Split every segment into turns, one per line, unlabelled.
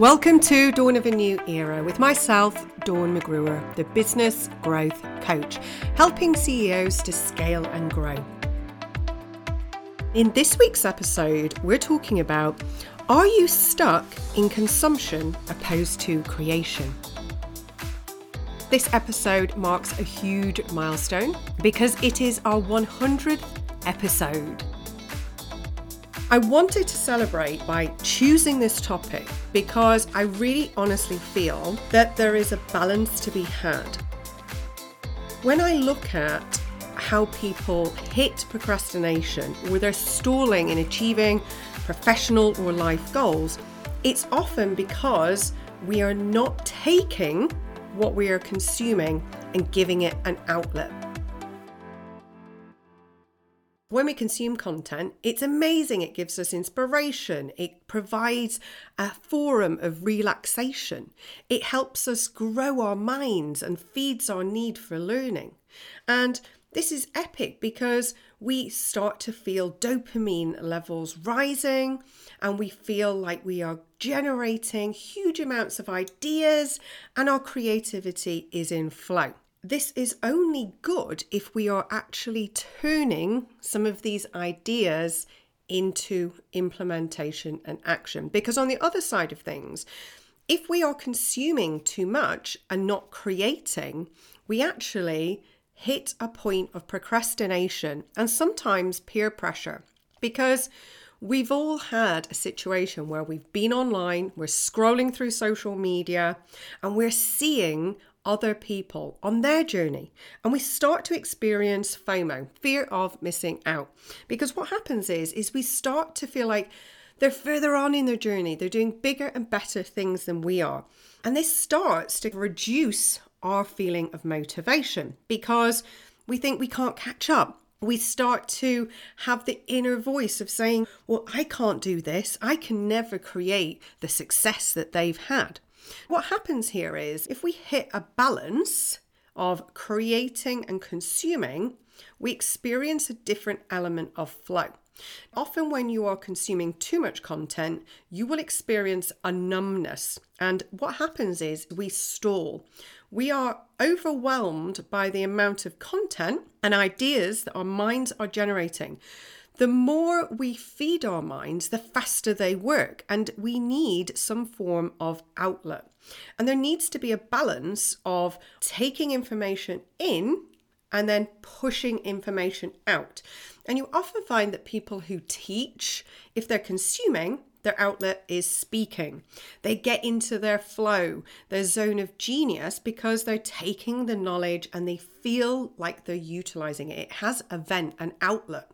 Welcome to Dawn of a New Era with myself, Dawn McGruer, the business growth coach, helping CEOs to scale and grow. In this week's episode, we're talking about are you stuck in consumption opposed to creation? This episode marks a huge milestone because it is our 100th episode. I wanted to celebrate by choosing this topic because I really honestly feel that there is a balance to be had. When I look at how people hit procrastination or they're stalling in achieving professional or life goals, it's often because we are not taking what we are consuming and giving it an outlet. When we consume content, it's amazing. It gives us inspiration. It provides a forum of relaxation. It helps us grow our minds and feeds our need for learning. And this is epic because we start to feel dopamine levels rising and we feel like we are generating huge amounts of ideas and our creativity is in flow this is only good if we are actually turning some of these ideas into implementation and action. Because on the other side of things, if we are consuming too much and not creating, we actually hit a point of procrastination and sometimes peer pressure. Because We've all had a situation where we've been online, we're scrolling through social media, and we're seeing other people on their journey. And we start to experience FOMO, fear of missing out. Because what happens is, is we start to feel like they're further on in their journey. They're doing bigger and better things than we are. And this starts to reduce our feeling of motivation because we think we can't catch up. We start to have the inner voice of saying, Well, I can't do this. I can never create the success that they've had. What happens here is if we hit a balance of creating and consuming, we experience a different element of flow. Often, when you are consuming too much content, you will experience a numbness. And what happens is we stall. We are overwhelmed by the amount of content and ideas that our minds are generating the more we feed our minds, the faster they work, and we need some form of outlet. And there needs to be a balance of taking information in and then pushing information out. And you often find that people who teach, if they're consuming, their outlet is speaking. They get into their flow, their zone of genius, because they're taking the knowledge and they feel like they're utilizing it. It has a vent, an outlet.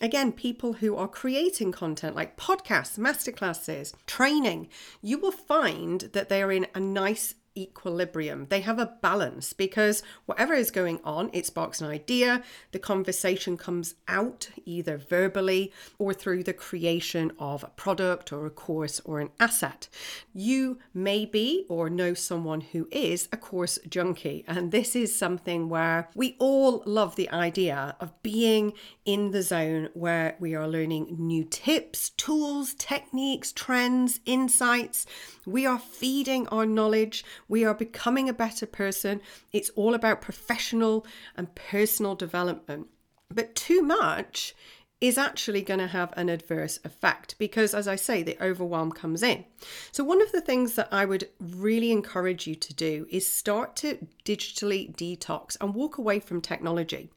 Again, people who are creating content like podcasts, masterclasses, training, you will find that they are in a nice equilibrium. They have a balance because whatever is going on, it sparks an idea. The conversation comes out either verbally or through the creation of a product or a course or an asset. You may be or know someone who is a course junkie, and this is something where we all love the idea of being in the zone where we are learning new tips, tools, techniques, trends, insights. We are feeding our knowledge we are becoming a better person. It's all about professional and personal development. But too much is actually going to have an adverse effect because, as I say, the overwhelm comes in. So, one of the things that I would really encourage you to do is start to digitally detox and walk away from technology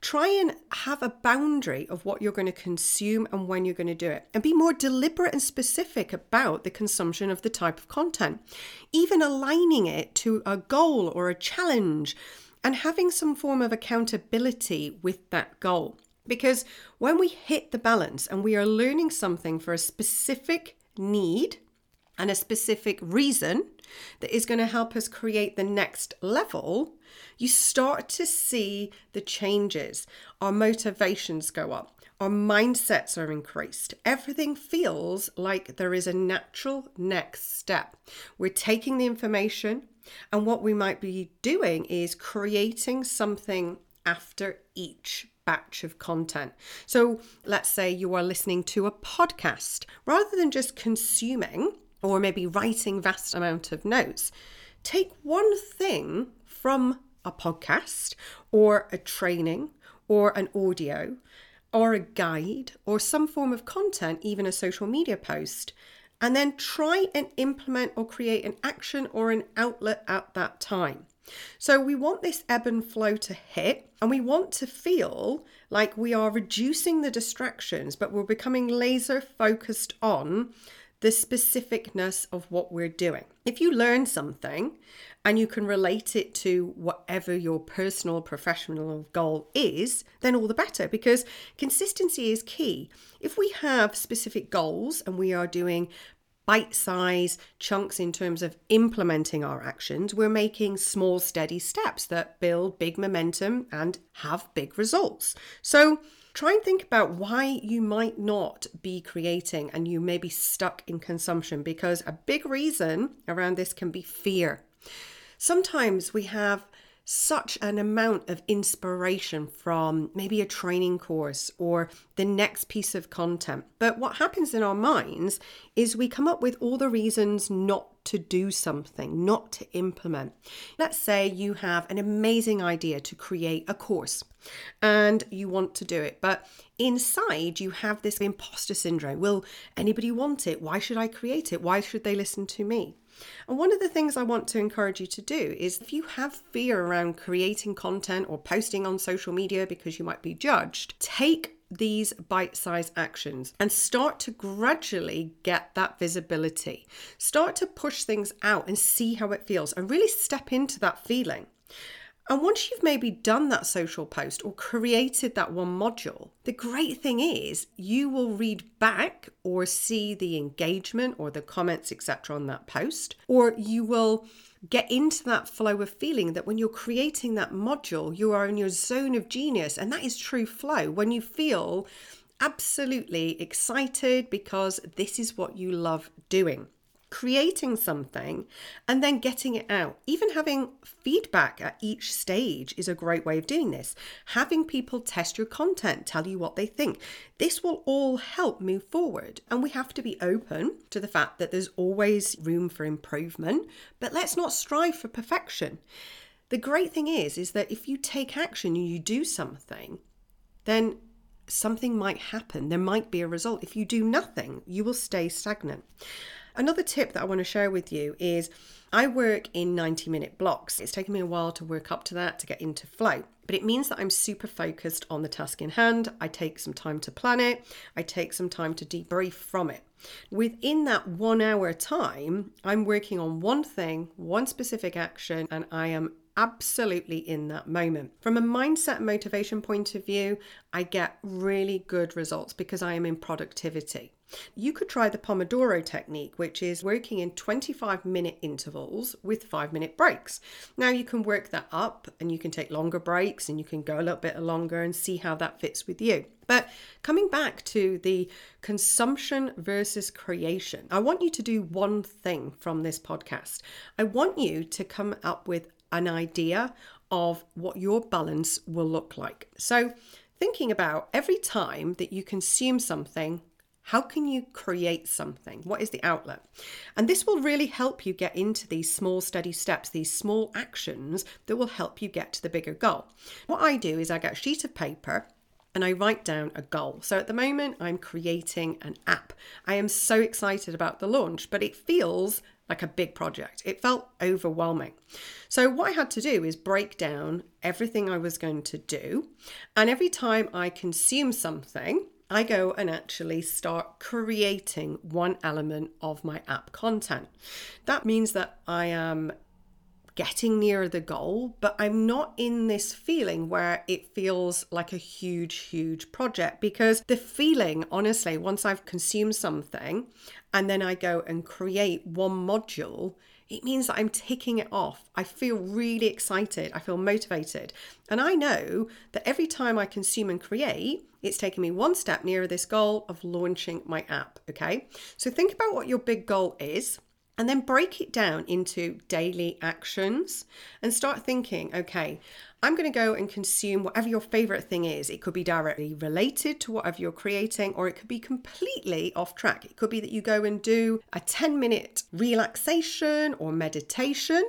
try and have a boundary of what you're going to consume and when you're going to do it. And be more deliberate and specific about the consumption of the type of content, even aligning it to a goal or a challenge and having some form of accountability with that goal. Because when we hit the balance and we are learning something for a specific need and a specific reason that is going to help us create the next level, you start to see the changes. Our motivations go up, our mindsets are increased. Everything feels like there is a natural next step. We're taking the information, and what we might be doing is creating something after each batch of content. So let's say you are listening to a podcast. Rather than just consuming, or maybe writing vast amount of notes. Take one thing from a podcast or a training or an audio or a guide or some form of content, even a social media post, and then try and implement or create an action or an outlet at that time. So we want this ebb and flow to hit, and we want to feel like we are reducing the distractions, but we're becoming laser focused on the specificness of what we're doing. If you learn something and you can relate it to whatever your personal professional goal is, then all the better because consistency is key. If we have specific goals and we are doing bite size chunks in terms of implementing our actions, we're making small, steady steps that build big momentum and have big results. So, try and think about why you might not be creating and you may be stuck in consumption because a big reason around this can be fear. Sometimes we have such an amount of inspiration from maybe a training course or the next piece of content. But what happens in our minds is we come up with all the reasons not to do something, not to implement. Let's say you have an amazing idea to create a course and you want to do it, but inside you have this imposter syndrome. Will anybody want it? Why should I create it? Why should they listen to me? And one of the things I want to encourage you to do is if you have fear around creating content or posting on social media because you might be judged, take these bite sized actions and start to gradually get that visibility. Start to push things out and see how it feels and really step into that feeling. And once you've maybe done that social post or created that one module, the great thing is you will read back or see the engagement or the comments, etc., on that post, or you will get into that flow of feeling that when you're creating that module, you are in your zone of genius. And that is true flow when you feel absolutely excited because this is what you love doing creating something and then getting it out. Even having feedback at each stage is a great way of doing this. Having people test your content, tell you what they think. This will all help move forward. And we have to be open to the fact that there's always room for improvement, but let's not strive for perfection. The great thing is is that if you take action and you do something, then something might happen. There might be a result. If you do nothing, you will stay stagnant. Another tip that I want to share with you is I work in 90 minute blocks. It's taken me a while to work up to that to get into flow, but it means that I'm super focused on the task in hand. I take some time to plan it, I take some time to debrief from it. Within that one hour time, I'm working on one thing, one specific action, and I am absolutely in that moment. From a mindset motivation point of view, I get really good results because I am in productivity. You could try the Pomodoro technique, which is working in 25 minute intervals with five minute breaks. Now, you can work that up and you can take longer breaks and you can go a little bit longer and see how that fits with you. But coming back to the consumption versus creation, I want you to do one thing from this podcast. I want you to come up with an idea of what your balance will look like. So, thinking about every time that you consume something, how can you create something? What is the outlet? And this will really help you get into these small, steady steps, these small actions that will help you get to the bigger goal. What I do is I get a sheet of paper and I write down a goal. So at the moment, I'm creating an app. I am so excited about the launch, but it feels like a big project. It felt overwhelming. So, what I had to do is break down everything I was going to do. And every time I consume something, I go and actually start creating one element of my app content. That means that I am getting near the goal, but I'm not in this feeling where it feels like a huge, huge project because the feeling, honestly, once I've consumed something and then I go and create one module, it means that I'm ticking it off. I feel really excited. I feel motivated. And I know that every time I consume and create, it's taking me one step nearer this goal of launching my app. Okay. So think about what your big goal is. And then break it down into daily actions and start thinking, okay, I'm going to go and consume whatever your favorite thing is. It could be directly related to whatever you're creating, or it could be completely off track. It could be that you go and do a 10 minute relaxation or meditation,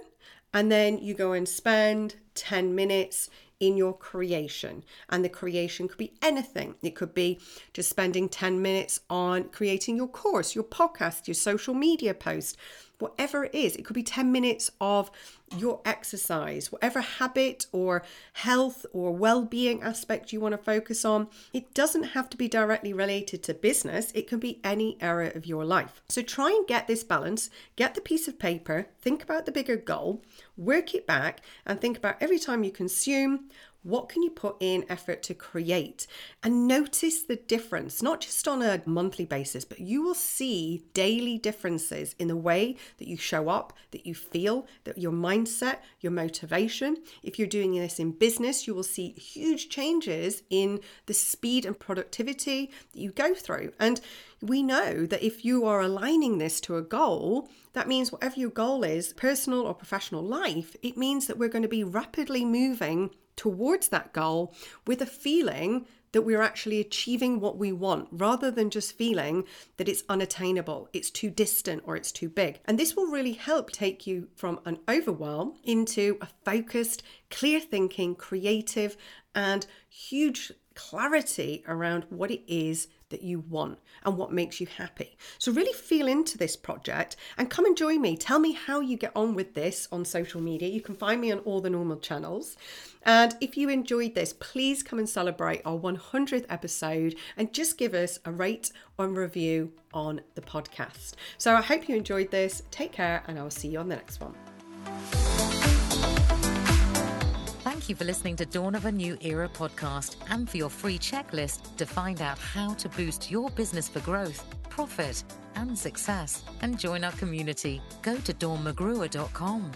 and then you go and spend 10 minutes in your creation. And the creation could be anything. It could be just spending 10 minutes on creating your course, your podcast, your social media post, whatever it is. It could be 10 minutes of your exercise, whatever habit or health or well being aspect you want to focus on. It doesn't have to be directly related to business, it can be any area of your life. So try and get this balance, get the piece of paper, think about the bigger goal, work it back, and think about every time you consume what can you put in effort to create? And notice the difference, not just on a monthly basis, but you will see daily differences in the way that you show up, that you feel, that your mindset, your motivation. If you're doing this in business, you will see huge changes in the speed and productivity that you go through. And we know that if you are aligning this to a goal, that means whatever your goal is, personal or professional life, it means that we're going to be rapidly moving towards that goal with a feeling that we're actually achieving what we want rather than just feeling that it's unattainable, it's too distant, or it's too big. And this will really help take you from an overwhelm into a focused, clear thinking, creative, and huge clarity around what it is that you want and what makes you happy. So, really feel into this project and come and join me. Tell me how you get on with this on social media. You can find me on all the normal channels. And if you enjoyed this, please come and celebrate our 100th episode and just give us a rate and review on the podcast. So, I hope you enjoyed this. Take care, and I will see you on the next one.
Thank you for listening to Dawn of a New Era podcast and for your free checklist to find out how to boost your business for growth, profit, and success. And join our community. Go to dawnmcgruer.com.